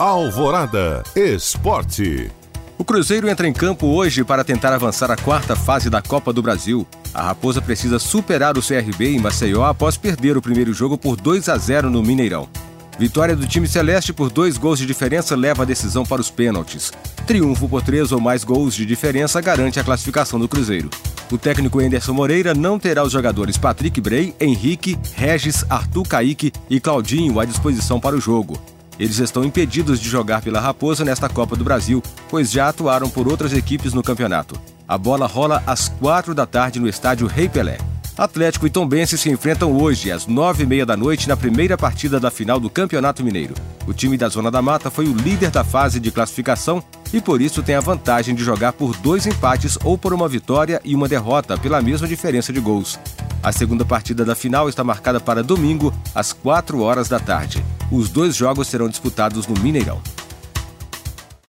Alvorada Esporte. O Cruzeiro entra em campo hoje para tentar avançar a quarta fase da Copa do Brasil. A Raposa precisa superar o CRB em Maceió após perder o primeiro jogo por 2 a 0 no Mineirão. Vitória do time celeste por dois gols de diferença leva a decisão para os pênaltis. Triunfo por três ou mais gols de diferença garante a classificação do Cruzeiro. O técnico Anderson Moreira não terá os jogadores Patrick Bray, Henrique, Regis, Arthur Caíque e Claudinho à disposição para o jogo. Eles estão impedidos de jogar pela Raposa nesta Copa do Brasil, pois já atuaram por outras equipes no campeonato. A bola rola às quatro da tarde no estádio Rei Pelé. Atlético e Tombense se enfrentam hoje, às nove e meia da noite, na primeira partida da final do Campeonato Mineiro. O time da Zona da Mata foi o líder da fase de classificação e por isso tem a vantagem de jogar por dois empates ou por uma vitória e uma derrota pela mesma diferença de gols. A segunda partida da final está marcada para domingo, às quatro horas da tarde. Os dois jogos serão disputados no Mineirão.